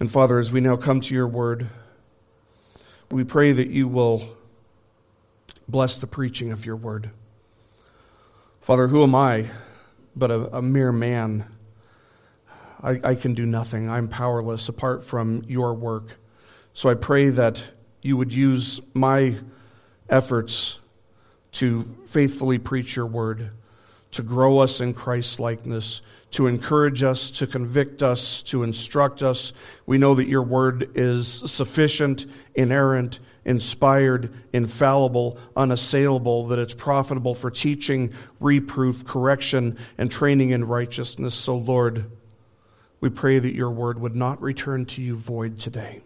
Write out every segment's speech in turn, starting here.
And Father, as we now come to your word, we pray that you will bless the preaching of your word. Father, who am I but a, a mere man? I, I can do nothing. I'm powerless apart from your work. So I pray that you would use my efforts to faithfully preach your word, to grow us in Christ's likeness, to encourage us, to convict us, to instruct us. We know that your word is sufficient, inerrant, inspired, infallible, unassailable, that it's profitable for teaching, reproof, correction, and training in righteousness. So, Lord, we pray that your word would not return to you void today.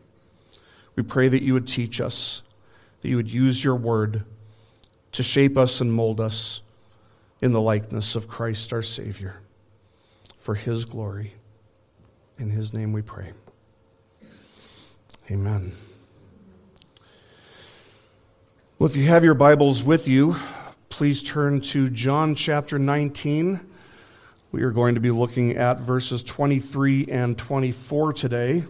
We pray that you would teach us, that you would use your word to shape us and mold us in the likeness of Christ our Savior for his glory. In his name we pray. Amen. Well, if you have your Bibles with you, please turn to John chapter 19. We are going to be looking at verses 23 and 24 today.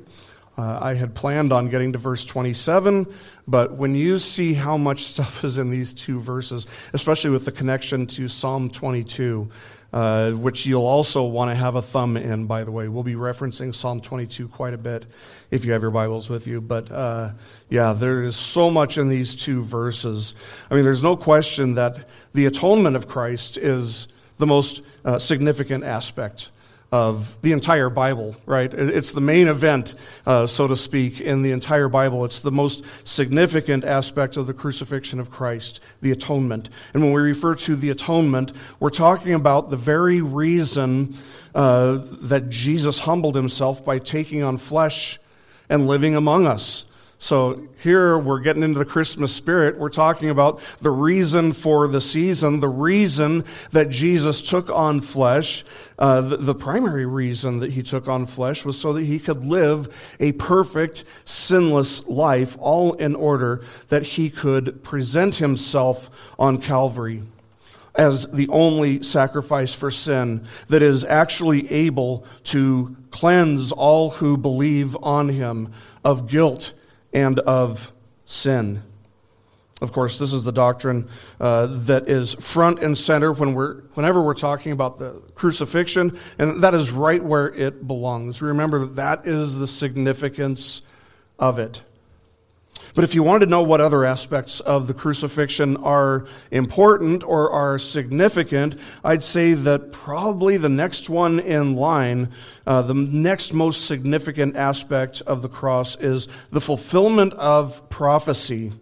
Uh, I had planned on getting to verse 27, but when you see how much stuff is in these two verses, especially with the connection to Psalm 22, uh, which you'll also want to have a thumb in, by the way. We'll be referencing Psalm 22 quite a bit if you have your Bibles with you. But uh, yeah, there is so much in these two verses. I mean, there's no question that the atonement of Christ is the most uh, significant aspect of the entire Bible, right? It's the main event, uh, so to speak, in the entire Bible. It's the most significant aspect of the crucifixion of Christ, the atonement. And when we refer to the atonement, we're talking about the very reason uh, that Jesus humbled himself by taking on flesh and living among us. So here we're getting into the Christmas spirit. We're talking about the reason for the season, the reason that Jesus took on flesh. Uh, the, the primary reason that he took on flesh was so that he could live a perfect, sinless life, all in order that he could present himself on Calvary as the only sacrifice for sin that is actually able to cleanse all who believe on him of guilt and of sin. Of course, this is the doctrine uh, that is front and center when we're, whenever we're talking about the crucifixion, and that is right where it belongs. Remember that that is the significance of it. But if you wanted to know what other aspects of the crucifixion are important or are significant, I'd say that probably the next one in line, uh, the next most significant aspect of the cross is the fulfillment of prophecy.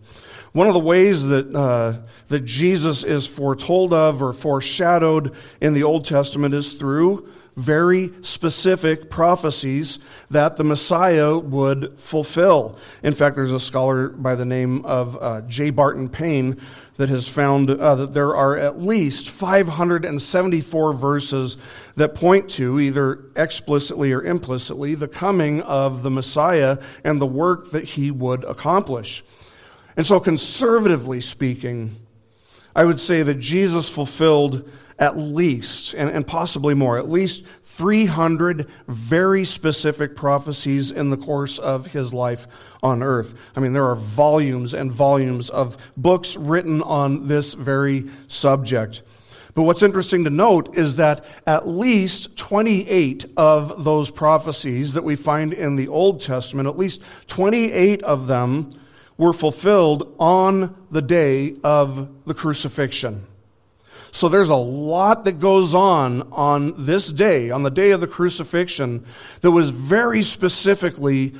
One of the ways that, uh, that Jesus is foretold of or foreshadowed in the Old Testament is through very specific prophecies that the Messiah would fulfill. In fact, there's a scholar by the name of uh, J. Barton Payne that has found uh, that there are at least 574 verses that point to, either explicitly or implicitly, the coming of the Messiah and the work that he would accomplish. And so, conservatively speaking, I would say that Jesus fulfilled at least, and, and possibly more, at least 300 very specific prophecies in the course of his life on earth. I mean, there are volumes and volumes of books written on this very subject. But what's interesting to note is that at least 28 of those prophecies that we find in the Old Testament, at least 28 of them were fulfilled on the day of the crucifixion. So there's a lot that goes on on this day, on the day of the crucifixion, that was very specifically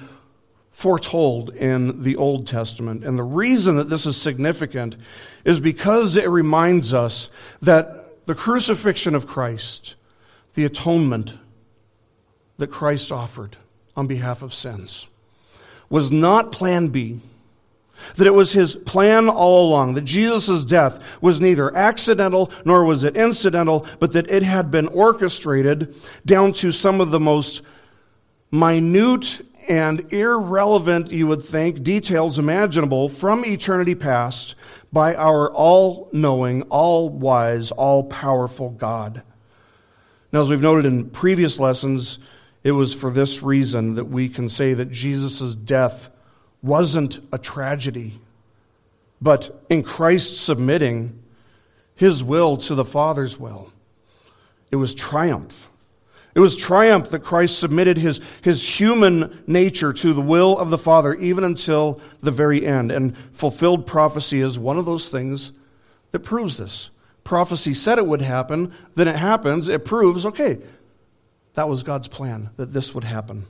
foretold in the Old Testament. And the reason that this is significant is because it reminds us that the crucifixion of Christ, the atonement that Christ offered on behalf of sins, was not plan B that it was his plan all along, that Jesus' death was neither accidental nor was it incidental, but that it had been orchestrated down to some of the most minute and irrelevant, you would think, details imaginable from eternity past by our all knowing, all wise, all powerful God. Now, as we've noted in previous lessons, It was for this reason that we can say that Jesus' death wasn't a tragedy, but in Christ submitting his will to the Father's will, it was triumph. It was triumph that Christ submitted his, his human nature to the will of the Father, even until the very end. And fulfilled prophecy is one of those things that proves this. Prophecy said it would happen, then it happens, it proves, okay, that was God's plan, that this would happen.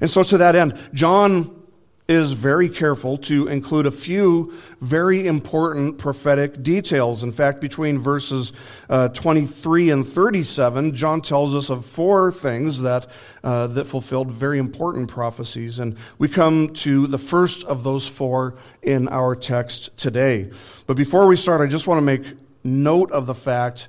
And so, to that end, John is very careful to include a few very important prophetic details. In fact, between verses uh, 23 and 37, John tells us of four things that, uh, that fulfilled very important prophecies. And we come to the first of those four in our text today. But before we start, I just want to make note of the fact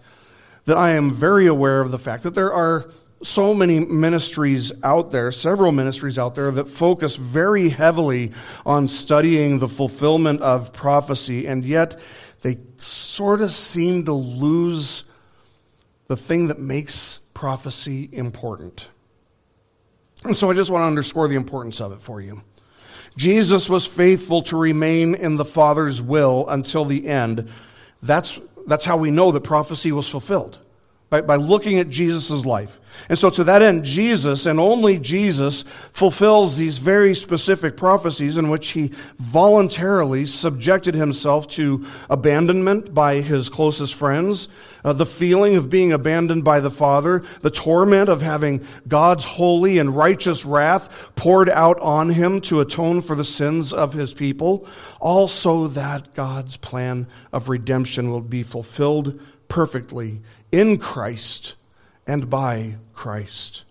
that I am very aware of the fact that there are so many ministries out there, several ministries out there, that focus very heavily on studying the fulfillment of prophecy, and yet they sort of seem to lose the thing that makes prophecy important. And so I just want to underscore the importance of it for you. Jesus was faithful to remain in the Father's will until the end. That's, that's how we know that prophecy was fulfilled by, by looking at Jesus' life. And so, to that end, Jesus and only Jesus fulfills these very specific prophecies in which he voluntarily subjected himself to abandonment by his closest friends, uh, the feeling of being abandoned by the Father, the torment of having God's holy and righteous wrath poured out on him to atone for the sins of his people, also that God's plan of redemption will be fulfilled perfectly in Christ and by Christ.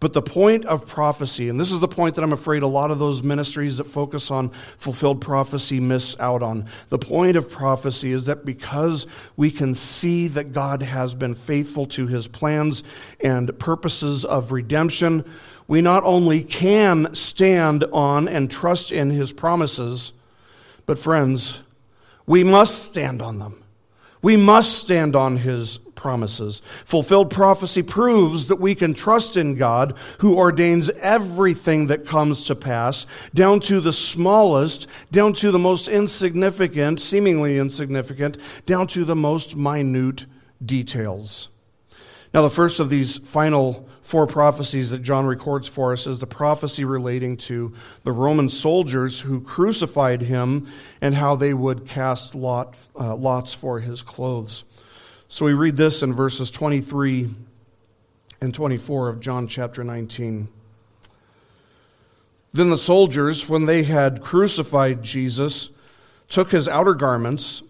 But the point of prophecy, and this is the point that I'm afraid a lot of those ministries that focus on fulfilled prophecy miss out on. The point of prophecy is that because we can see that God has been faithful to his plans and purposes of redemption, we not only can stand on and trust in his promises, but friends, we must stand on them. We must stand on his promises. Fulfilled prophecy proves that we can trust in God who ordains everything that comes to pass, down to the smallest, down to the most insignificant, seemingly insignificant, down to the most minute details. Now, the first of these final four prophecies that John records for us is the prophecy relating to the Roman soldiers who crucified him and how they would cast lot, uh, lots for his clothes. So we read this in verses 23 and 24 of John chapter 19. Then the soldiers, when they had crucified Jesus, took his outer garments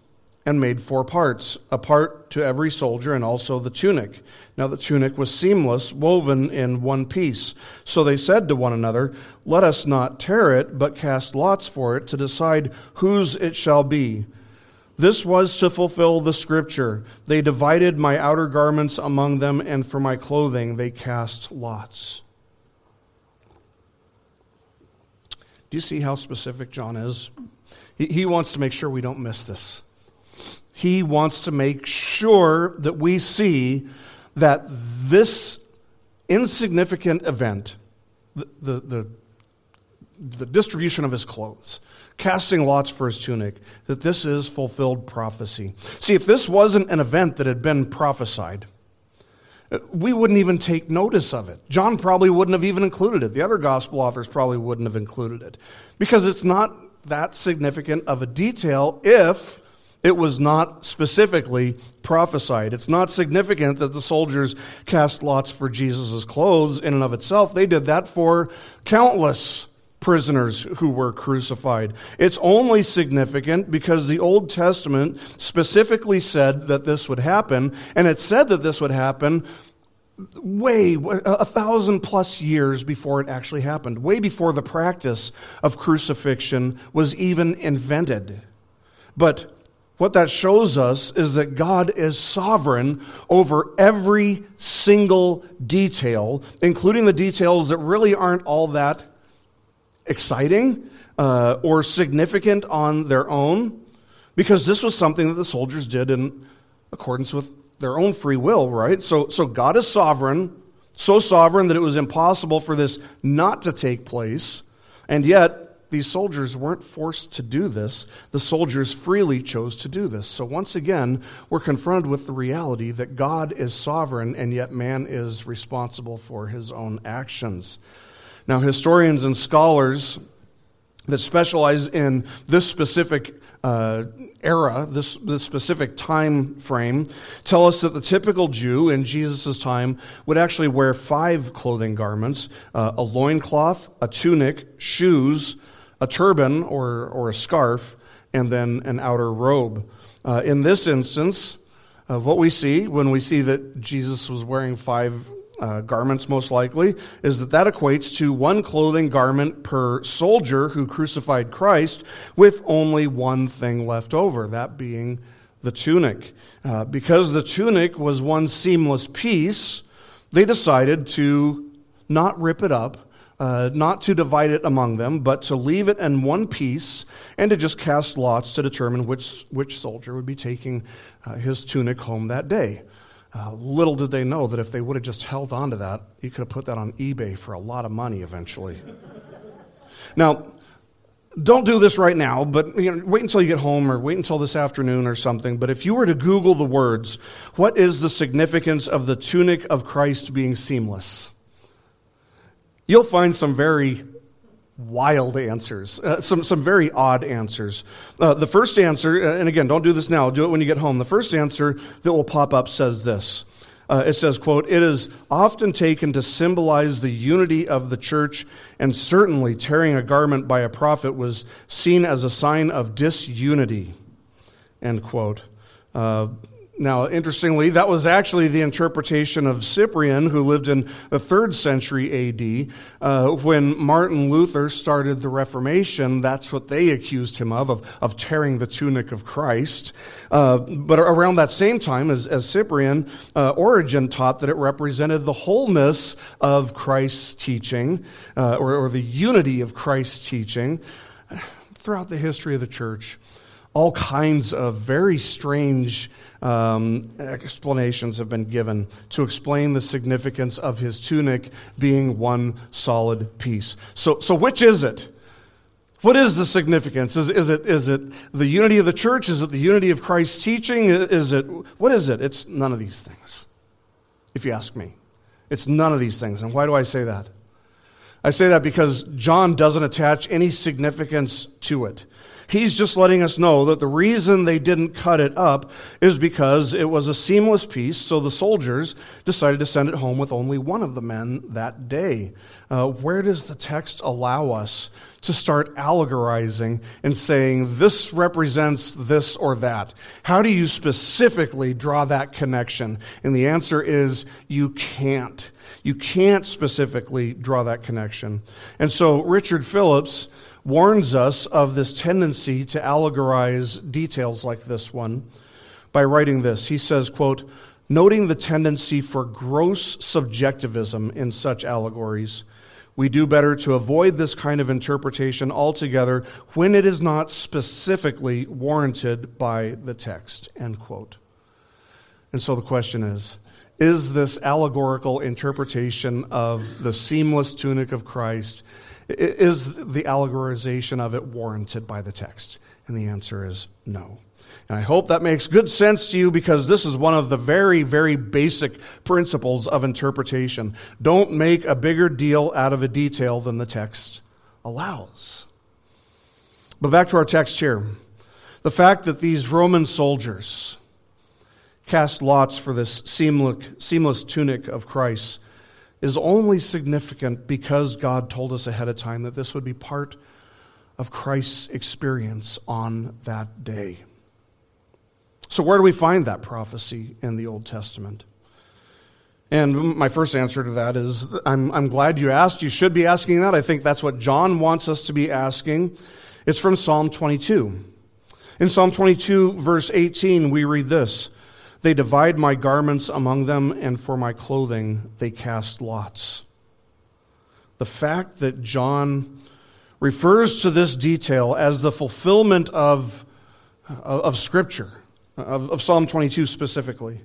and made four parts, a part to every soldier, and also the tunic. Now the tunic was seamless, woven in one piece. So they said to one another, Let us not tear it, but cast lots for it to decide whose it shall be. This was to fulfill the scripture. They divided my outer garments among them, and for my clothing they cast lots. Do you see how specific John is? He, wants to make sure we don't miss this. He wants to make sure that we see that this insignificant event, the, the, the, the distribution of his clothes, casting lots for his tunic, that this is fulfilled prophecy. See, if this wasn't an event that had been prophesied, uh, we wouldn't even take notice of it. John probably wouldn't have even included it. The other gospel authors probably wouldn't have included it because it's not that significant of a detail if it was not specifically prophesied. It's not significant that the soldiers cast lots for Jesus' clothes in and of itself. They did that for countless prisoners who were crucified. It's only significant because the Old Testament specifically said that this would happen, and it said that this would happen way a thousand plus years before it actually happened, way before the practice of crucifixion was even invented. But what that shows us is that God is sovereign over every single detail, including the details that really aren't all that exciting uh, or significant on their own, because this was something that the soldiers did in accordance with their own free will, right? So, so God is sovereign, so sovereign that it was impossible for this not to take place. And yet, these soldiers weren't forced to do this. The soldiers freely chose to do this. So once again, we're confronted with the reality that God is sovereign and yet man is responsible for his own actions. Now, historians and scholars that specialize in this specific uh, era, this, this specific time frame, tell us that the typical Jew in Jesus' time would actually wear five clothing garments uh, a loincloth, a tunic, shoes, a turban or, or a scarf, and then an outer robe. Uh, in this instance, uh, what we see when we see that Jesus was wearing five uh, garments, most likely, is that that equates to one clothing garment per soldier who crucified Christ, with only one thing left over, that being the tunic. Uh, because the tunic was one seamless piece, they decided to not rip it up uh, not to divide it among them, but to leave it in one piece and to just cast lots to determine which, which soldier would be taking uh, his tunic home that day. Uh, little did they know that if they would have just held on to that, you could have put that on eBay for a lot of money eventually. now, don't do this right now, but you know, wait until you get home or wait until this afternoon or something. But if you were to Google the words, what is the significance of the tunic of Christ being seamless? you'll find some very wild answers, uh, some, some very odd answers. Uh, the first answer, uh, and again, don't do this now, do it when you get home. The first answer that will pop up says this. Uh, it says, quote, it is often taken to symbolize the unity of the church, and certainly tearing a garment by a prophet was seen as a sign of disunity, end quote. Now, interestingly, that was actually the interpretation of Cyprian, who lived in the third century AD. Uh, when Martin Luther started the Reformation, that's what they accused him of, of, of tearing the tunic of Christ. Uh, but around that same time as, as Cyprian, uh, Origen taught that it represented the wholeness of Christ's teaching, uh, or, or the unity of Christ's teaching throughout the history of the church all kinds of very strange um, explanations have been given to explain the significance of his tunic being one solid piece. So, so which is it? What is the significance? Is, is, it, is it the unity of the church? Is it the unity of Christ's teaching? Is it, what is it? It's none of these things, if you ask me. It's none of these things. And why do I say that? I say that because John doesn't attach any significance to it. He's just letting us know that the reason they didn't cut it up is because it was a seamless piece, so the soldiers decided to send it home with only one of the men that day. Uh, where does the text allow us to start allegorizing and saying this represents this or that? How do you specifically draw that connection? And the answer is you can't. You can't specifically draw that connection. And so Richard Phillips warns us of this tendency to allegorize details like this one by writing this. He says, quote, noting the tendency for gross subjectivism in such allegories, we do better to avoid this kind of interpretation altogether when it is not specifically warranted by the text. End quote. And so the question is Is this allegorical interpretation of the seamless tunic of Christ is the allegorization of it warranted by the text? And the answer is no. And I hope that makes good sense to you because this is one of the very, very basic principles of interpretation. Don't make a bigger deal out of a detail than the text allows. But back to our text here. The fact that these Roman soldiers cast lots for this seamless, tunic of Christ is only significant because God told us ahead of time that this would be part of Christ's experience on that day. So, where do we find that prophecy in the Old Testament? And my first answer to that is I'm, I'm glad you asked. You should be asking that. I think that's what John wants us to be asking. It's from Psalm 22. In Psalm 22, verse 18, we read this they divide my garments among them, and for my clothing they cast lots. The fact that John refers to this detail as the fulfillment of, uh, of, Scripture, of, of Psalm 22 specifically,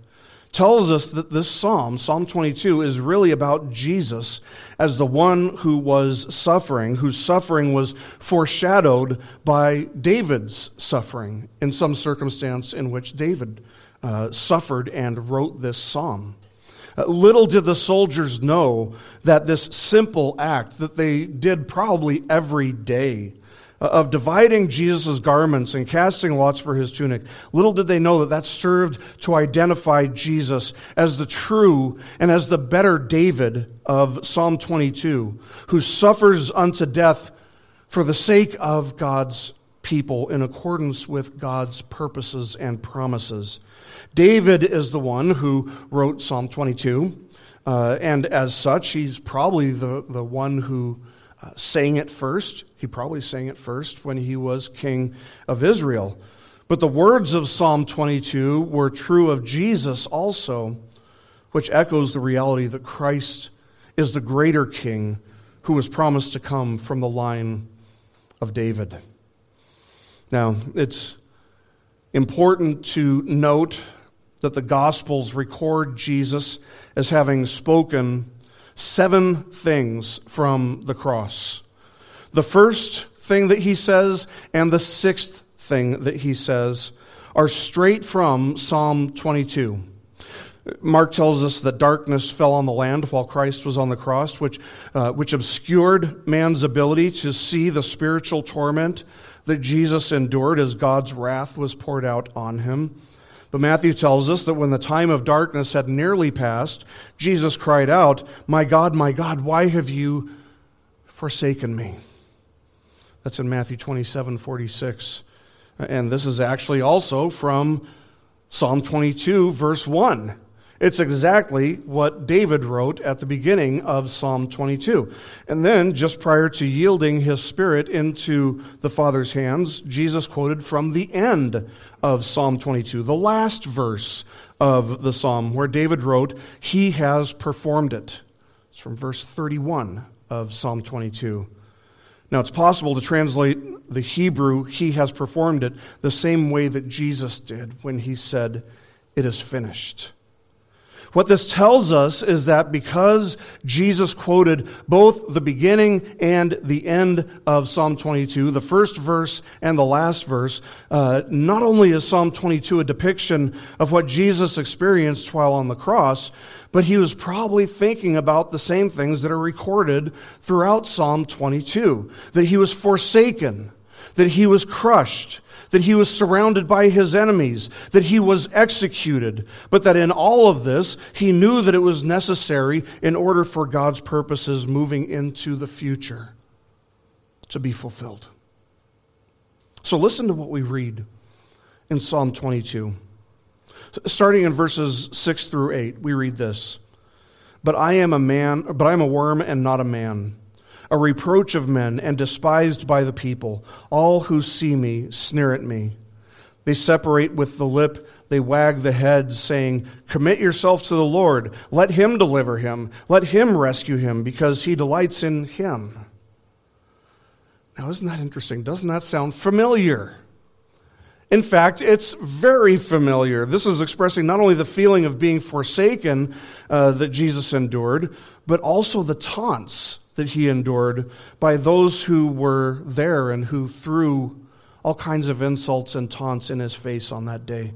tells us that this psalm, Psalm 22, is really about Jesus as the one who was suffering, whose suffering was foreshadowed by David's suffering in some circumstance in which David uh, suffered and wrote this psalm. Uh, little did the soldiers know that this simple act that they did probably every day uh, of dividing Jesus' garments and casting lots for his tunic, little did they know that that served to identify Jesus as the true and as the better David of Psalm 22, who suffers unto death for the sake of God's people in accordance with God's purposes and promises. David is the one who wrote Psalm 22, uh, and as such, he's probably the, the one who uh, sang it first. He probably sang it first when he was king of Israel. But the words of Psalm 22 were true of Jesus also, which echoes the reality that Christ is the greater king who was promised to come from the line of David. Now, it's important to note that the Gospels record Jesus as having spoken seven things from the cross. The first thing that he says and the sixth thing that he says are straight from Psalm 22. Mark tells us that darkness fell on the land while Christ was on the cross, which, uh, which obscured man's ability to see the spiritual torment that Jesus endured as God's wrath was poured out on him. But Matthew tells us that when the time of darkness had nearly passed, Jesus cried out, My God, my God, why have you forsaken me? That's in Matthew 27 46. And this is actually also from Psalm 22, verse 1. It's exactly what David wrote at the beginning of Psalm 22. And then, just prior to yielding his spirit into the Father's hands, Jesus quoted from the end of Psalm 22, the last verse of the psalm, where David wrote, He has performed it. It's from verse 31 of Psalm 22. Now, it's possible to translate the Hebrew, He has performed it, the same way that Jesus did when He said, It is finished. What this tells us is that because Jesus quoted both the beginning and the end of Psalm 22, the first verse and the last verse, uh, not only is Psalm 22 a depiction of what Jesus experienced while on the cross, but he was probably thinking about the same things that are recorded throughout Psalm 22 that he was forsaken, that he was crushed, that he was surrounded by his enemies, that he was executed, but that in all of this, he knew that it was necessary in order for God's purposes moving into the future to be fulfilled. So listen to what we read in Psalm 22. Starting in verses 6 through 8, we read this. But I am a man, but I am a worm and not a man a reproach of men, and despised by the people. All who see me sneer at me. They separate with the lip, they wag the head, saying, Commit yourself to the Lord. Let him deliver him. Let him rescue him, because he delights in him. Now, isn't that interesting? Doesn't that sound familiar? In fact, it's very familiar. This is expressing not only the feeling of being forsaken uh, that Jesus endured, but also the taunts that he endured by those who were there and who threw all kinds of insults and taunts in his face on that day.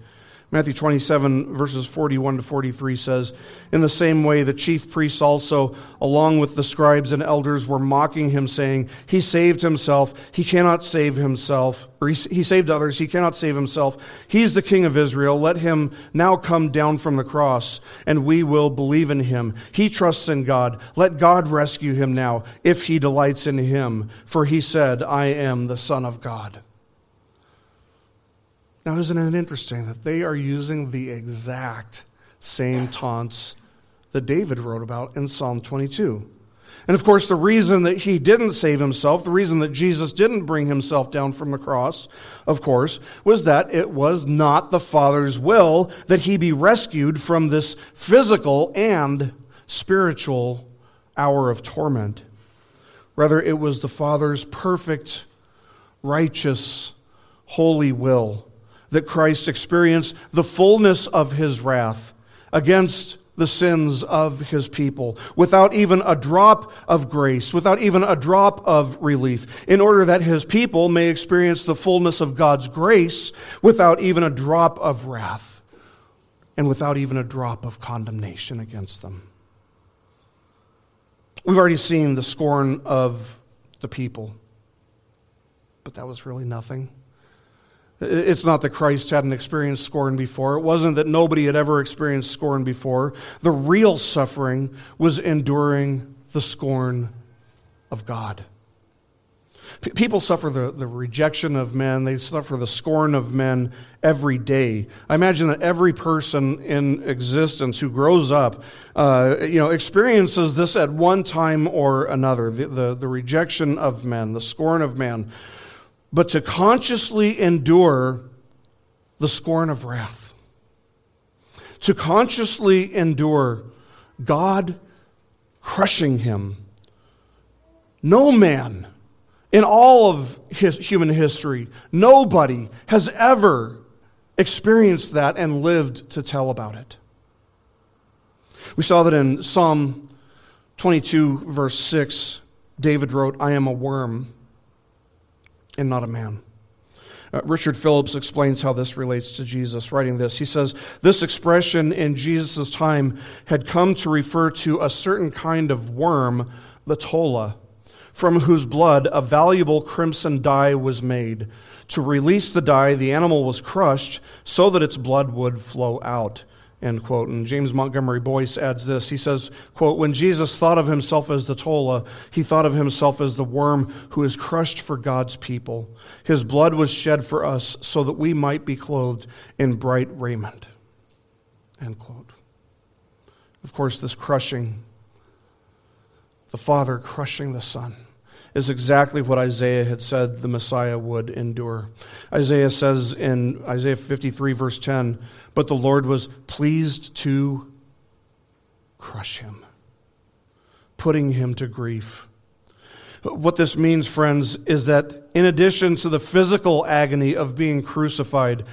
Matthew 27, verses 41 to 43 says, In the same way, the chief priests also, along with the scribes and elders, were mocking him, saying, He saved himself. He cannot save himself. Or he, he saved others. He cannot save himself. He's the king of Israel. Let him now come down from the cross, and we will believe in him. He trusts in God. Let God rescue him now, if he delights in him. For he said, I am the Son of God. Now, isn't it interesting that they are using the exact same taunts that David wrote about in Psalm 22? And of course, the reason that he didn't save himself, the reason that Jesus didn't bring himself down from the cross, of course, was that it was not the Father's will that he be rescued from this physical and spiritual hour of torment. Rather, it was the Father's perfect, righteous, holy will that Christ experienced the fullness of his wrath against the sins of his people without even a drop of grace, without even a drop of relief, in order that his people may experience the fullness of God's grace without even a drop of wrath and without even a drop of condemnation against them. We've already seen the scorn of the people, but that was really nothing. It's not that Christ hadn't experienced scorn before. It wasn't that nobody had ever experienced scorn before. The real suffering was enduring the scorn of God. P- people suffer the, the rejection of men, they suffer the scorn of men every day. I imagine that every person in existence who grows up uh, you know, experiences this at one time or another the, the, the rejection of men, the scorn of man but to consciously endure the scorn of wrath, to consciously endure God crushing him. No man in all of his human history, nobody has ever experienced that and lived to tell about it. We saw that in Psalm 22, verse 6, David wrote, I am a worm and not a man. Uh, Richard Phillips explains how this relates to Jesus, writing this. He says, This expression in Jesus' time had come to refer to a certain kind of worm, the tola, from whose blood a valuable crimson dye was made. To release the dye, the animal was crushed so that its blood would flow out. End quote. And James Montgomery Boice adds this. He says, quote, When Jesus thought of himself as the Tola, he thought of himself as the worm who is crushed for God's people. His blood was shed for us so that we might be clothed in bright raiment. End quote. Of course, this crushing, the Father crushing the Son is exactly what Isaiah had said the Messiah would endure. Isaiah says in Isaiah 53, verse 10, But the Lord was pleased to crush him, putting him to grief. What this means, friends, is that in addition to the physical agony of being crucified,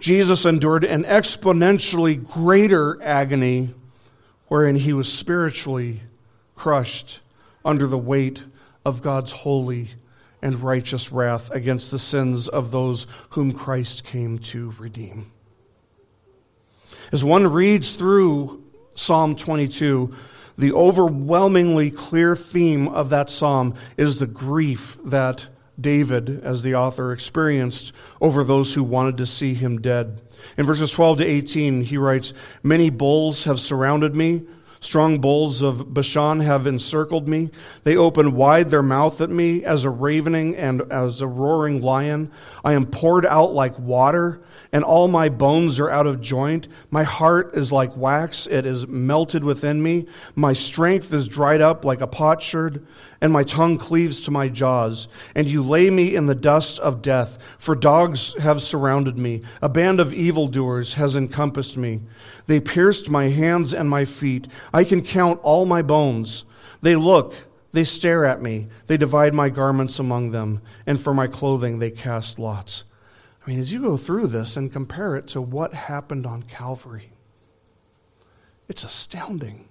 Jesus endured an exponentially greater agony wherein he was spiritually crushed under the weight of God's holy and righteous wrath against the sins of those whom Christ came to redeem. As one reads through Psalm 22, the overwhelmingly clear theme of that psalm is the grief that David, as the author, experienced over those who wanted to see him dead. In verses 12 to 18, he writes, Many bulls have surrounded me. Strong bulls of Bashan have encircled me. They open wide their mouth at me as a ravening and as a roaring lion. I am poured out like water, and all my bones are out of joint. My heart is like wax, it is melted within me. My strength is dried up like a potsherd, and my tongue cleaves to my jaws. And you lay me in the dust of death, for dogs have surrounded me. A band of evildoers has encompassed me. They pierced my hands and my feet. I can count all my bones. They look, they stare at me. They divide my garments among them, and for my clothing they cast lots. I mean, as you go through this and compare it to what happened on Calvary, it's astounding.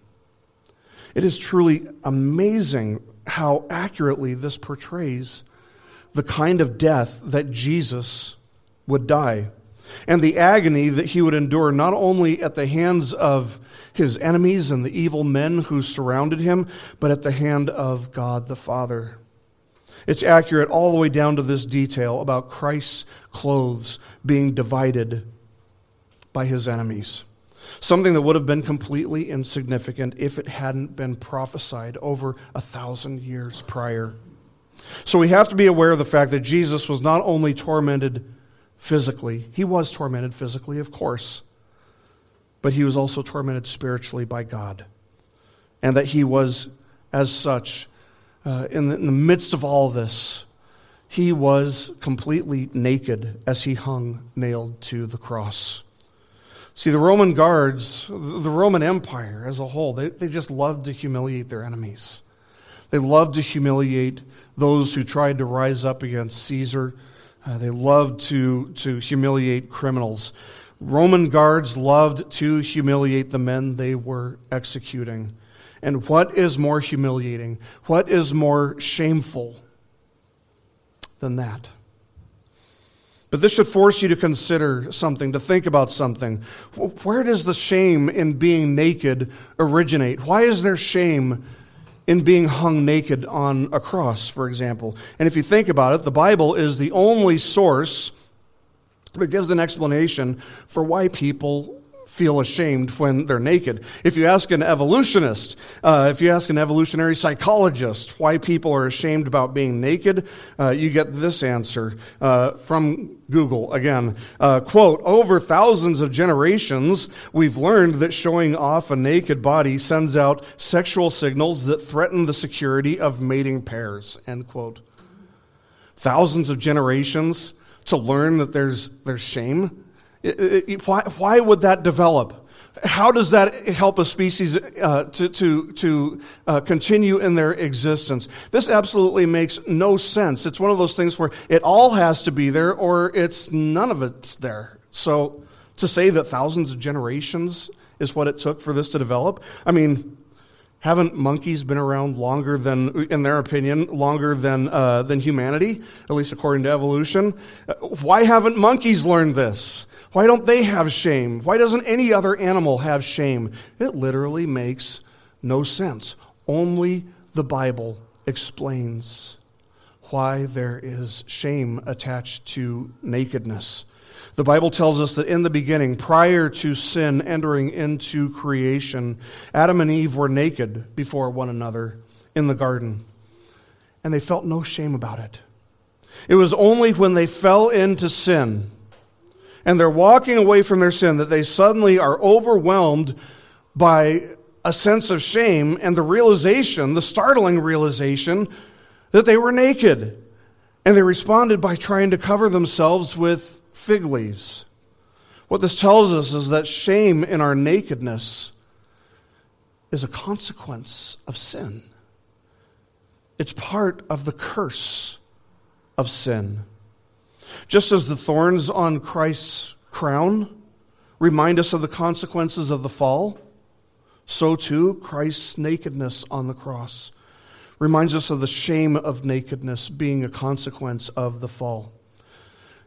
It is truly amazing how accurately this portrays the kind of death that Jesus would die and the agony that he would endure not only at the hands of his enemies and the evil men who surrounded him, but at the hand of God the Father. It's accurate all the way down to this detail about Christ's clothes being divided by his enemies. Something that would have been completely insignificant if it hadn't been prophesied over a thousand years prior. So we have to be aware of the fact that Jesus was not only tormented physically. He was tormented physically, of course, but he was also tormented spiritually by God. And that he was, as such, uh, in, the, in the midst of all this, he was completely naked as he hung nailed to the cross. See, the Roman guards, the Roman Empire as a whole, they, they just loved to humiliate their enemies. They loved to humiliate those who tried to rise up against Caesar. Uh, they loved to, to humiliate criminals. Roman guards loved to humiliate the men they were executing. And what is more humiliating? What is more shameful than that? But this should force you to consider something, to think about something. Where does the shame in being naked originate? Why is there shame in being hung naked on a cross, for example? And if you think about it, the Bible is the only source that gives an explanation for why people feel ashamed when they're naked. If you ask an evolutionist, uh, if you ask an evolutionary psychologist why people are ashamed about being naked, uh, you get this answer uh, from Google again. Uh, quote, over thousands of generations, we've learned that showing off a naked body sends out sexual signals that threaten the security of mating pairs, end quote. Thousands of generations to learn that there's, there's shame why, why would that develop? How does that help a species uh, to, to, to uh, continue in their existence? This absolutely makes no sense. It's one of those things where it all has to be there or it's none of it's there. So to say that thousands of generations is what it took for this to develop, I mean, haven't monkeys been around longer than, in their opinion, longer than, uh, than humanity, at least according to evolution? Why haven't monkeys learned this? Why don't they have shame? Why doesn't any other animal have shame? It literally makes no sense. Only the Bible explains why there is shame attached to nakedness. The Bible tells us that in the beginning, prior to sin entering into creation, Adam and Eve were naked before one another in the garden, and they felt no shame about it. It was only when they fell into sin and they're walking away from their sin, that they suddenly are overwhelmed by a sense of shame and the realization, the startling realization, that they were naked. And they responded by trying to cover themselves with fig leaves. What this tells us is that shame in our nakedness is a consequence of sin. It's part of the curse of sin. Just as the thorns on Christ's crown remind us of the consequences of the fall, so too Christ's nakedness on the cross reminds us of the shame of nakedness being a consequence of the fall.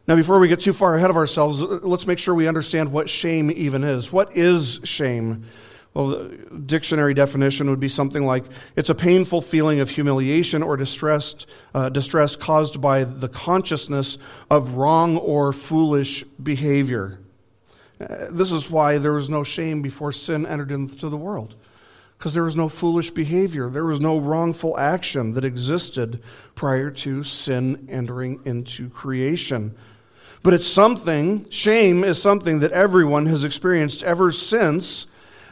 Now, before we get too far ahead of ourselves, let's make sure we understand what shame even is. What is shame? Well, dictionary definition would be something like it's a painful feeling of humiliation or distress, uh, distress caused by the consciousness of wrong or foolish behavior. Uh, this is why there was no shame before sin entered into the world, because there was no foolish behavior, there was no wrongful action that existed prior to sin entering into creation. But it's something, shame is something that everyone has experienced ever since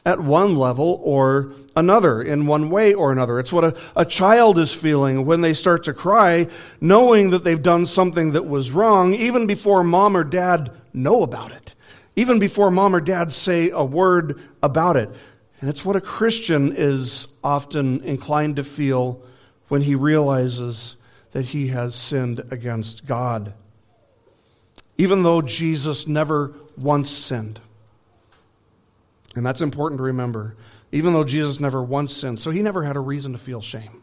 at one level or another, in one way or another. It's what a, a child is feeling when they start to cry, knowing that they've done something that was wrong, even before mom or dad know about it, even before mom or dad say a word about it. And it's what a Christian is often inclined to feel when he realizes that he has sinned against God. Even though Jesus never once sinned. And that's important to remember, even though Jesus never once sinned. So he never had a reason to feel shame.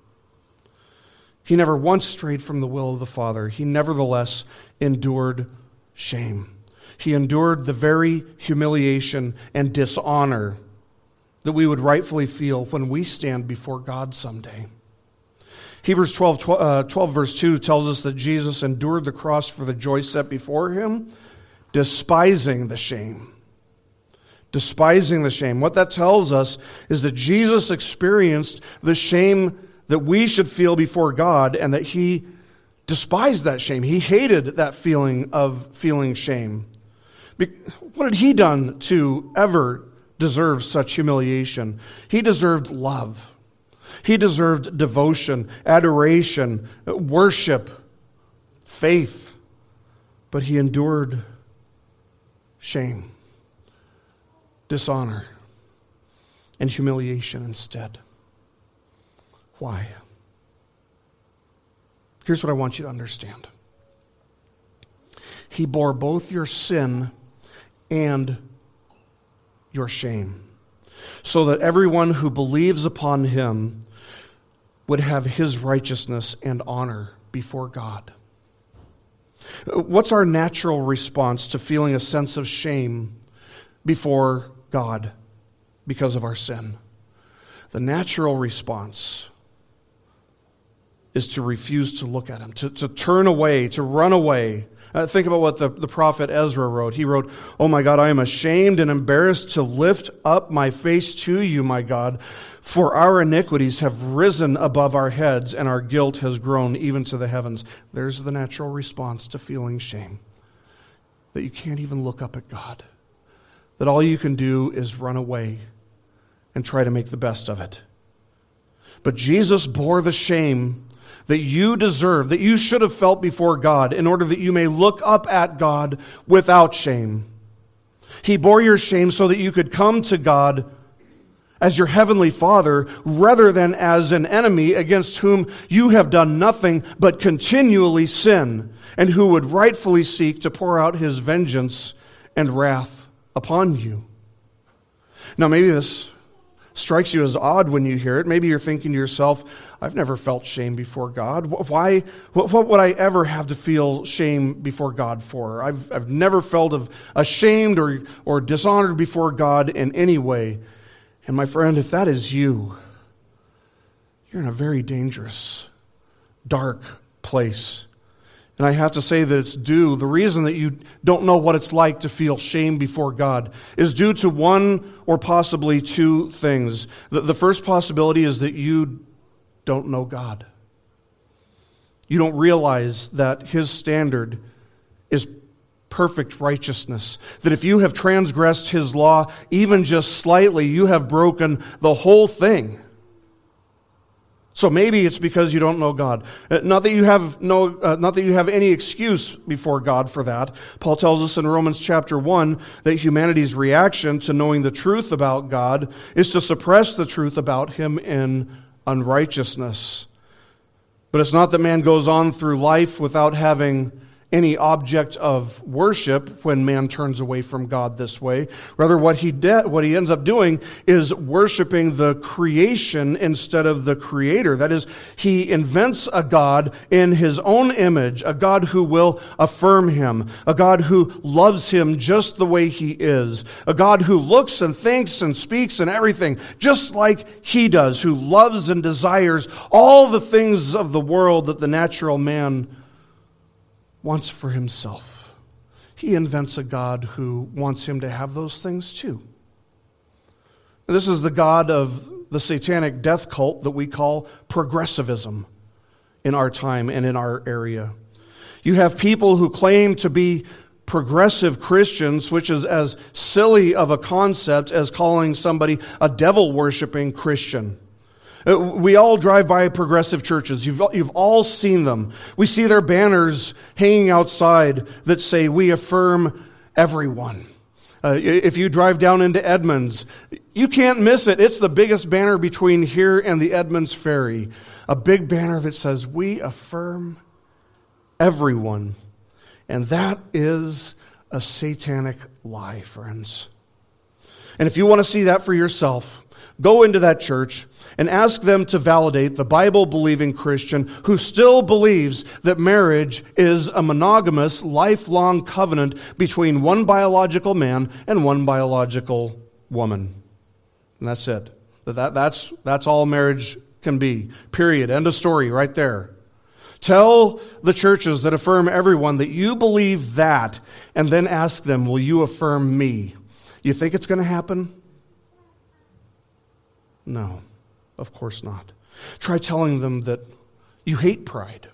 He never once strayed from the will of the Father. He nevertheless endured shame. He endured the very humiliation and dishonor that we would rightfully feel when we stand before God someday. Hebrews 12, 12, uh, 12, verse 2 tells us that Jesus endured the cross for the joy set before him, despising the shame despising the shame. What that tells us is that Jesus experienced the shame that we should feel before God and that he despised that shame. He hated that feeling of feeling shame. What had he done to ever deserve such humiliation? He deserved love. He deserved devotion, adoration, worship, faith. But he endured shame dishonor and humiliation instead. Why? Here's what I want you to understand He bore both your sin and your shame, so that everyone who believes upon him would have his righteousness and honor before God. What's our natural response to feeling a sense of shame before God because of our sin? The natural response is to refuse to look at him, to, to turn away, to run away. Uh, think about what the, the prophet Ezra wrote. He wrote, Oh my God, I am ashamed and embarrassed to lift up my face to you, my God, for our iniquities have risen above our heads and our guilt has grown even to the heavens. There's the natural response to feeling shame that you can't even look up at God, that all you can do is run away and try to make the best of it. But Jesus bore the shame that you deserve, that you should have felt before God, in order that you may look up at God without shame. He bore your shame so that you could come to God as your heavenly Father rather than as an enemy against whom you have done nothing but continually sin, and who would rightfully seek to pour out his vengeance and wrath upon you. Now, maybe this strikes you as odd when you hear it. Maybe you're thinking to yourself, I've never felt shame before God. Why, what, what would I ever have to feel shame before God for? I've, I've never felt of ashamed or, or dishonored before God in any way. And my friend, if that is you, you're in a very dangerous, dark place. And I have to say that it's due, the reason that you don't know what it's like to feel shame before God is due to one or possibly two things. The, the first possibility is that you don't know God. You don't realize that His standard is perfect righteousness. That if you have transgressed His law even just slightly, you have broken the whole thing. So maybe it's because you don't know God. Uh, not that you have no, uh, not that you have any excuse before God for that. Paul tells us in Romans chapter 1 that humanity's reaction to knowing the truth about God is to suppress the truth about Him in unrighteousness. But it's not that man goes on through life without having any object of worship when man turns away from God this way. Rather, what he, de- what he ends up doing is worshiping the creation instead of the creator. That is, he invents a God in his own image, a God who will affirm him, a God who loves him just the way he is, a God who looks and thinks and speaks and everything just like he does, who loves and desires all the things of the world that the natural man wants for himself. He invents a God who wants him to have those things too. This is the God of the satanic death cult that we call progressivism in our time and in our area. You have people who claim to be progressive Christians, which is as silly of a concept as calling somebody a devil worshiping Christian. Uh, we all drive by progressive churches. You've, you've all seen them. We see their banners hanging outside that say, We affirm everyone. Uh, if you drive down into Edmonds, you can't miss it. It's the biggest banner between here and the Edmonds Ferry. A big banner that says, We affirm everyone. And that is a satanic lie, friends. And if you want to see that for yourself, go into that church and ask them to validate the Bible believing Christian who still believes that marriage is a monogamous, lifelong covenant between one biological man and one biological woman. And that's it. That, that's, that's all marriage can be. Period. End of story right there. Tell the churches that affirm everyone that you believe that, and then ask them, Will you affirm me? You think it's going to happen? No. Of course not. Try telling them that you hate pride.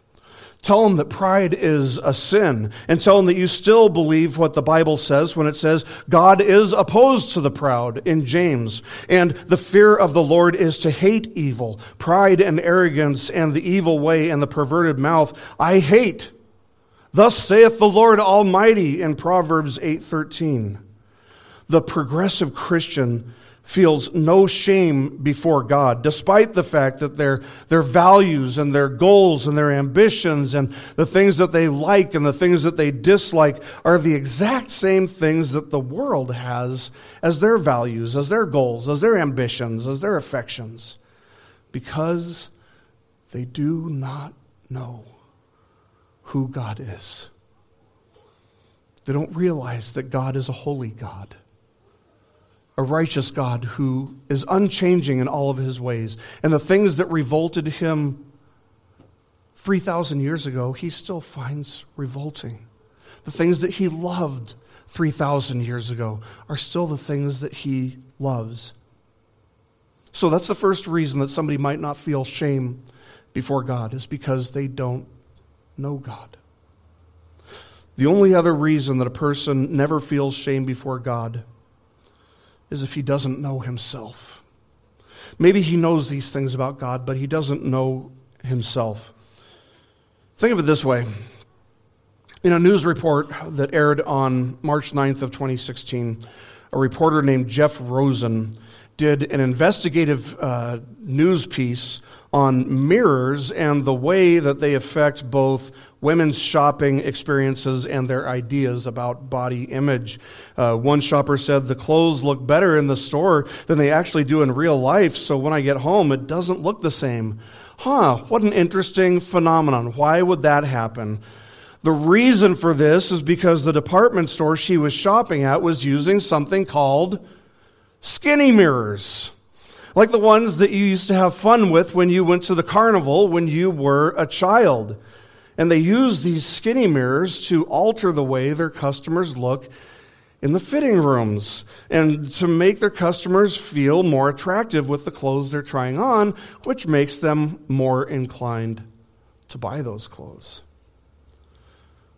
Tell them that pride is a sin, and tell them that you still believe what the Bible says when it says God is opposed to the proud in James, and the fear of the Lord is to hate evil, pride and arrogance, and the evil way and the perverted mouth. I hate. Thus saith the Lord Almighty in Proverbs 8:13. The progressive Christian feels no shame before God, despite the fact that their, their values and their goals and their ambitions and the things that they like and the things that they dislike are the exact same things that the world has as their values, as their goals, as their ambitions, as their affections, because they do not know who God is. They don't realize that God is a holy God a righteous God who is unchanging in all of his ways. And the things that revolted him 3,000 years ago, he still finds revolting. The things that he loved 3,000 years ago are still the things that he loves. So that's the first reason that somebody might not feel shame before God, is because they don't know God. The only other reason that a person never feels shame before God is if he doesn't know himself. Maybe he knows these things about God, but he doesn't know himself. Think of it this way. In a news report that aired on March 9th of 2016, a reporter named Jeff Rossen did an investigative uh, news piece on mirrors and the way that they affect both women's shopping experiences and their ideas about body image. Uh, one shopper said, The clothes look better in the store than they actually do in real life, so when I get home, it doesn't look the same. Huh, what an interesting phenomenon. Why would that happen? The reason for this is because the department store she was shopping at was using something called skinny mirrors. Like the ones that you used to have fun with when you went to the carnival when you were a child. And they use these skinny mirrors to alter the way their customers look in the fitting rooms and to make their customers feel more attractive with the clothes they're trying on, which makes them more inclined to buy those clothes.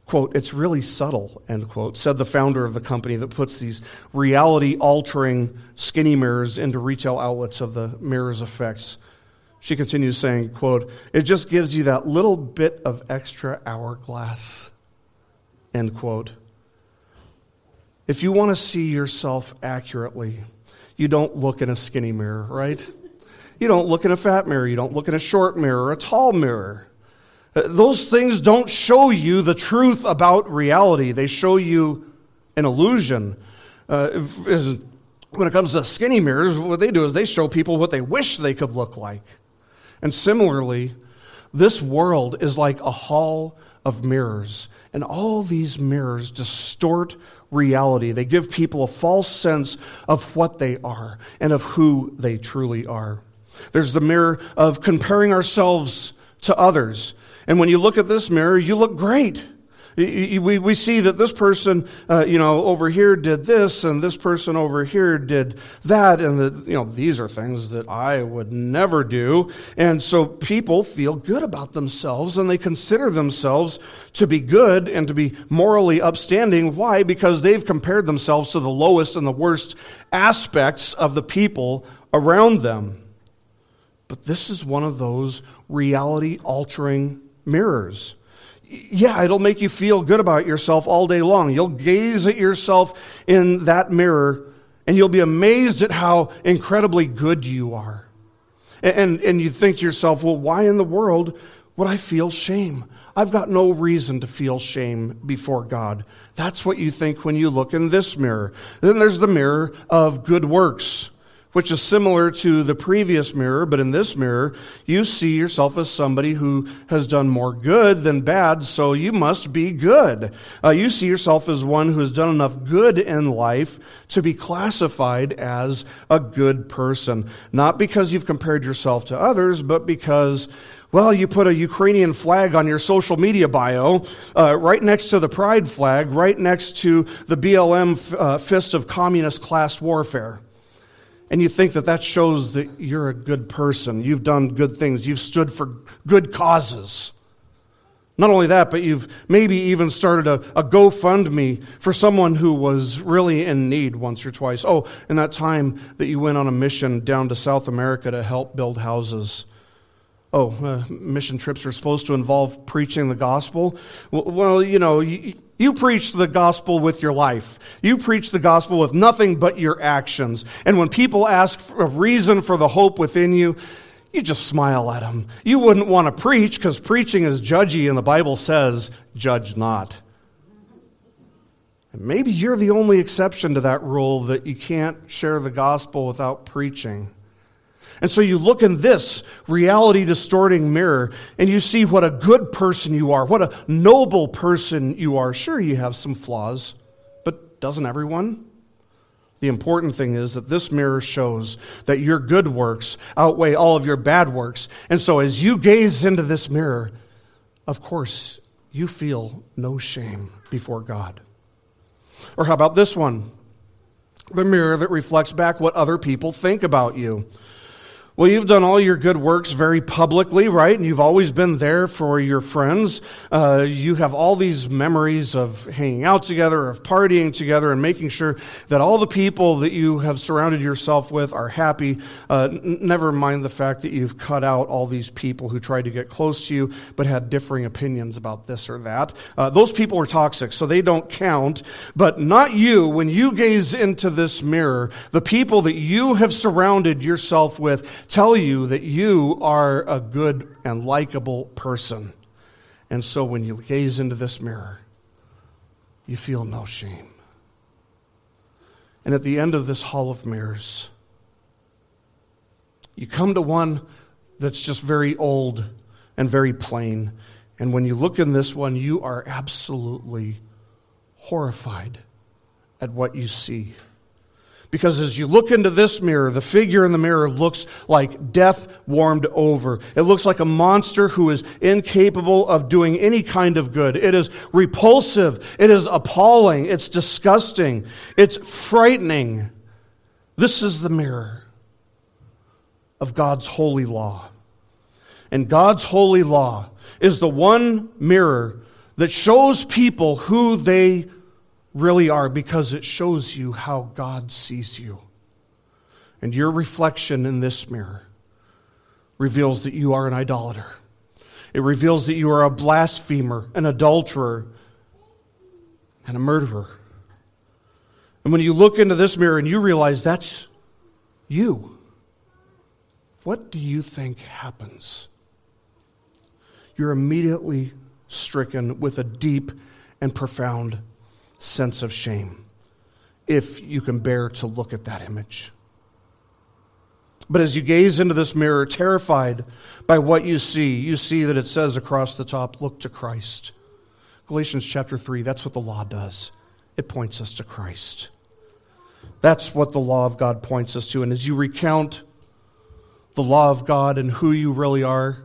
Quote, it's really subtle, end quote, said the founder of the company that puts these reality altering skinny mirrors into retail outlets of the mirror's effects. She continues saying, quote, it just gives you that little bit of extra hourglass, end quote. If you want to see yourself accurately, you don't look in a skinny mirror, right? You don't look in a fat mirror. You don't look in a short mirror or a tall mirror. Uh, those things don't show you the truth about reality. They show you an illusion. Uh, when it comes to skinny mirrors, what they do is they show people what they wish they could look like. And similarly, this world is like a hall of mirrors, and all these mirrors distort reality. They give people a false sense of what they are and of who they truly are. There's the mirror of comparing ourselves to others. And when you look at this mirror, you look great. We, we see that this person, uh, you know, over here did this, and this person over here did that, and that, you know, these are things that I would never do. And so people feel good about themselves, and they consider themselves to be good and to be morally upstanding. Why? Because they've compared themselves to the lowest and the worst aspects of the people around them. But this is one of those reality altering mirrors yeah, it'll make you feel good about yourself all day long. You'll gaze at yourself in that mirror and you'll be amazed at how incredibly good you are. And, and, you think to yourself, well, why in the world would I feel shame? I've got no reason to feel shame before God. That's what you think when you look in this mirror. Then there's the mirror of good works which is similar to the previous mirror, but in this mirror, you see yourself as somebody who has done more good than bad, so you must be good. Uh, you see yourself as one who has done enough good in life to be classified as a good person. Not because you've compared yourself to others, but because well, you put a Ukrainian flag on your social media bio, uh, right next to the pride flag, right next to the BLM uh, fist of communist class warfare and you think that that shows that you're a good person, you've done good things, you've stood for good causes. Not only that, but you've maybe even started a, a GoFundMe for someone who was really in need once or twice. Oh, and that time that you went on a mission down to South America to help build houses. Oh, uh, mission trips are supposed to involve preaching the gospel. Well, well you know, you, You preach the gospel with your life. You preach the gospel with nothing but your actions. And when people ask a reason for the hope within you, you just smile at them. You wouldn't want to preach because preaching is judgy, and the Bible says, judge not. And maybe you're the only exception to that rule that you can't share the gospel without preaching. And so you look in this reality distorting mirror and you see what a good person you are, what a noble person you are. Sure, you have some flaws, but doesn't everyone? The important thing is that this mirror shows that your good works outweigh all of your bad works. And so as you gaze into this mirror, of course, you feel no shame before God. Or how about this one? The mirror that reflects back what other people think about you. Well, you've done all your good works very publicly, right? And you've always been there for your friends. Uh, you have all these memories of hanging out together, of partying together, and making sure that all the people that you have surrounded yourself with are happy. Uh, n- never mind the fact that you've cut out all these people who tried to get close to you but had differing opinions about this or that. Uh, those people are toxic, so they don't count. But not you. When you gaze into this mirror, the people that you have surrounded yourself with, tell you that you are a good and likable person. And so when you gaze into this mirror, you feel no shame. And at the end of this hall of mirrors, you come to one that's just very old and very plain. And when you look in this one, you are absolutely horrified at what you see. Because as you look into this mirror, the figure in the mirror looks like death warmed over. It looks like a monster who is incapable of doing any kind of good. It is repulsive. It is appalling. It's disgusting. It's frightening. This is the mirror of God's holy law. And God's holy law is the one mirror that shows people who they really are because it shows you how God sees you. And your reflection in this mirror reveals that you are an idolater. It reveals that you are a blasphemer, an adulterer, and a murderer. And when you look into this mirror and you realize that's you, what do you think happens? You're immediately stricken with a deep and profound sense of shame if you can bear to look at that image. But as you gaze into this mirror, terrified by what you see, you see that it says across the top, Look to Christ. Galatians chapter 3, that's what the law does. It points us to Christ. That's what the law of God points us to. And as you recount the law of God and who you really are,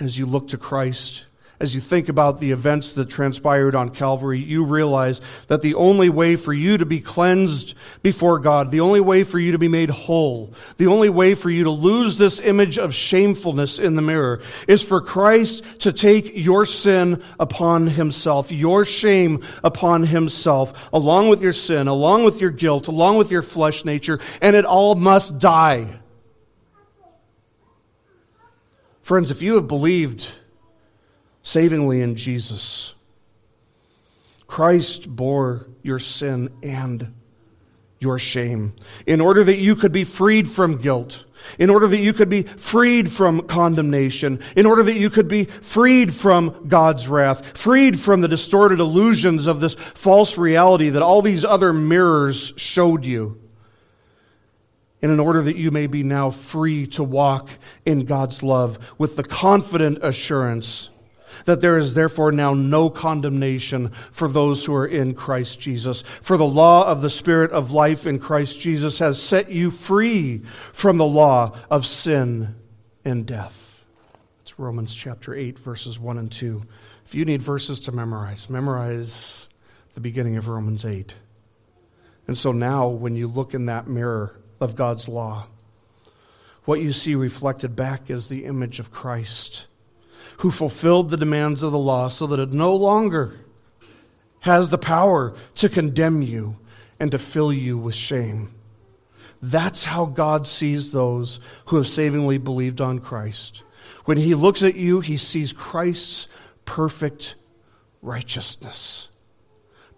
as you look to Christ, as you think about the events that transpired on Calvary, you realize that the only way for you to be cleansed before God, the only way for you to be made whole, the only way for you to lose this image of shamefulness in the mirror is for Christ to take your sin upon himself, your shame upon himself, along with your sin, along with your guilt, along with your flesh nature, and it all must die. Friends, if you have believed, savingly in Jesus. Christ bore your sin and your shame in order that you could be freed from guilt, in order that you could be freed from condemnation, in order that you could be freed from God's wrath, freed from the distorted illusions of this false reality that all these other mirrors showed you. And in order that you may be now free to walk in God's love with the confident assurance that there is therefore now no condemnation for those who are in Christ Jesus. For the law of the Spirit of life in Christ Jesus has set you free from the law of sin and death. It's Romans chapter 8, verses 1 and 2. If you need verses to memorize, memorize the beginning of Romans 8. And so now, when you look in that mirror of God's law, what you see reflected back is the image of Christ who fulfilled the demands of the law so that it no longer has the power to condemn you and to fill you with shame. That's how God sees those who have savingly believed on Christ. When he looks at you, he sees Christ's perfect righteousness.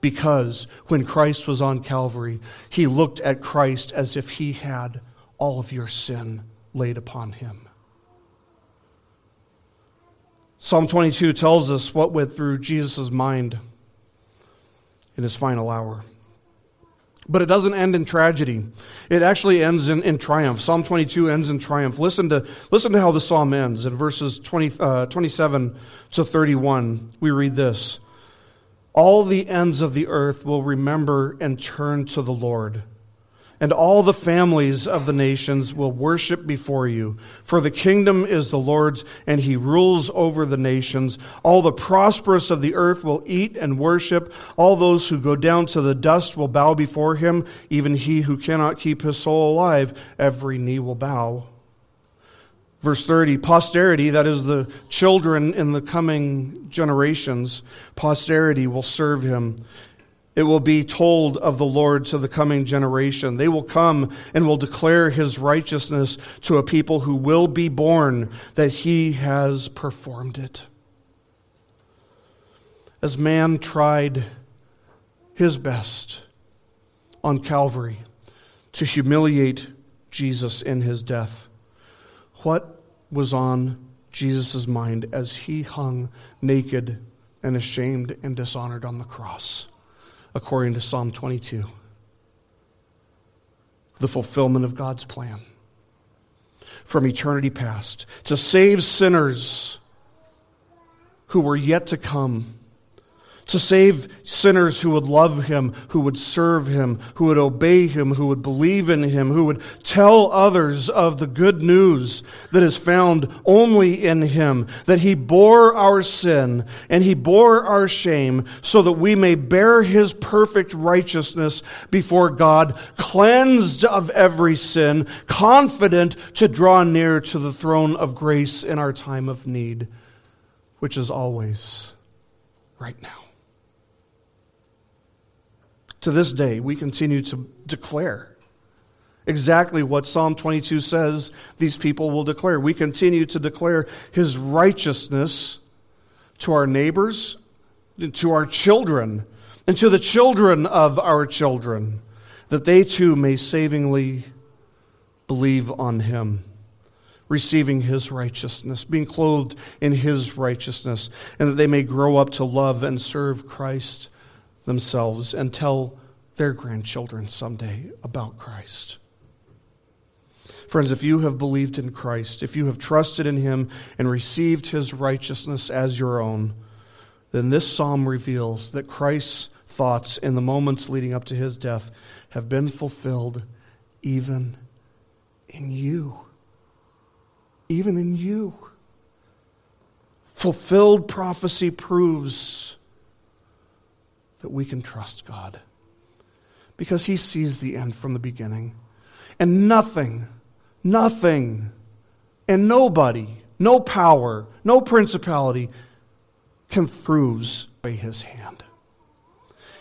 Because when Christ was on Calvary, he looked at Christ as if he had all of your sin laid upon him. Psalm 22 tells us what went through Jesus' mind in his final hour. But it doesn't end in tragedy. It actually ends in, in triumph. Psalm 22 ends in triumph. Listen to, listen to how the psalm ends. In verses 20, uh, 27 to 31, we read this All the ends of the earth will remember and turn to the Lord and all the families of the nations will worship before you. For the kingdom is the Lord's, and he rules over the nations. All the prosperous of the earth will eat and worship. All those who go down to the dust will bow before him. Even he who cannot keep his soul alive, every knee will bow. Verse 30 Posterity, that is the children in the coming generations, posterity will serve him. It will be told of the Lord to the coming generation. They will come and will declare his righteousness to a people who will be born, that he has performed it. As man tried his best on Calvary to humiliate Jesus in his death, what was on Jesus' mind as he hung naked and ashamed and dishonored on the cross? According to Psalm 22. The fulfillment of God's plan from eternity past to save sinners who were yet to come to save sinners who would love him, who would serve him, who would obey him, who would believe in him, who would tell others of the good news that is found only in him, that he bore our sin and he bore our shame so that we may bear his perfect righteousness before God, cleansed of every sin, confident to draw near to the throne of grace in our time of need, which is always right now to this day, we continue to declare exactly what Psalm 22 says these people will declare. We continue to declare his righteousness to our neighbors, to our children, and to the children of our children, that they too may savingly believe on him. Receiving his righteousness, being clothed in his righteousness, and that they may grow up to love and serve Christ themselves and tell their grandchildren someday about Christ. Friends, if you have believed in Christ, if you have trusted in Him and received His righteousness as your own, then this psalm reveals that Christ's thoughts in the moments leading up to His death have been fulfilled even in you. Even in you. Fulfilled prophecy proves that we can trust God because He sees the end from the beginning. And nothing, nothing, and nobody, no power, no principality can away His hand.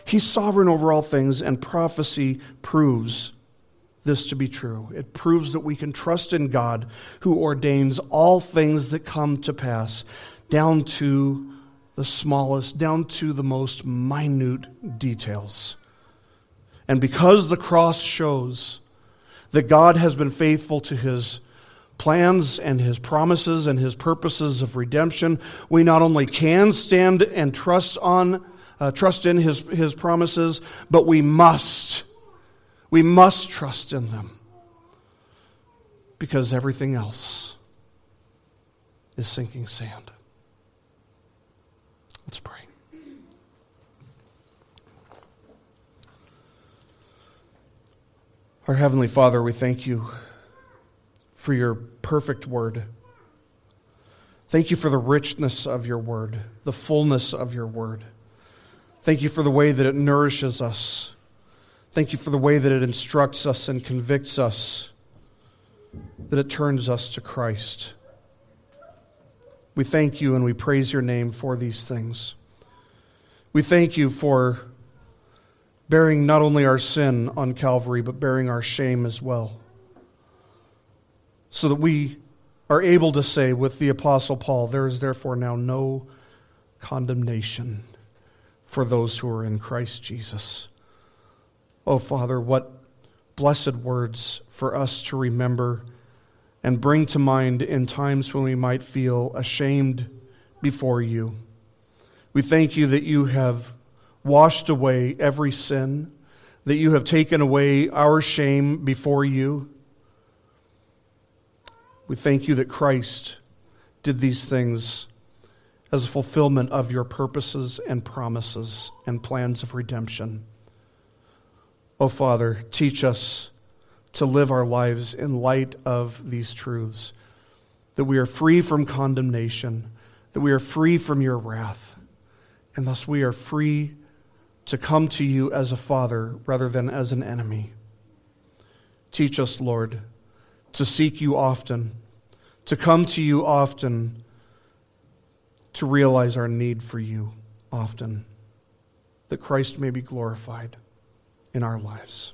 He's sovereign over all things, and prophecy proves this to be true. It proves that we can trust in God who ordains all things that come to pass, down to the smallest, down to the most minute details. And because the cross shows that God has been faithful to his plans and his promises and his purposes of redemption, we not only can stand and trust on uh, trust in his, his promises, but we must. We must trust in them. Because everything else is sinking sand. Let's pray. Our Heavenly Father, we thank you for your perfect word. Thank you for the richness of your word, the fullness of your word. Thank you for the way that it nourishes us. Thank you for the way that it instructs us and convicts us, that it turns us to Christ. We thank you and we praise your name for these things. We thank you for bearing not only our sin on Calvary, but bearing our shame as well. So that we are able to say with the Apostle Paul, There is therefore now no condemnation for those who are in Christ Jesus. Oh, Father, what blessed words for us to remember and bring to mind in times when we might feel ashamed before you. We thank you that you have washed away every sin, that you have taken away our shame before you. We thank you that Christ did these things as a fulfillment of your purposes and promises and plans of redemption. Oh, Father, teach us to live our lives in light of these truths that we are free from condemnation, that we are free from your wrath, and thus we are free to come to you as a father rather than as an enemy. Teach us, Lord, to seek you often, to come to you often, to realize our need for you often, that Christ may be glorified in our lives.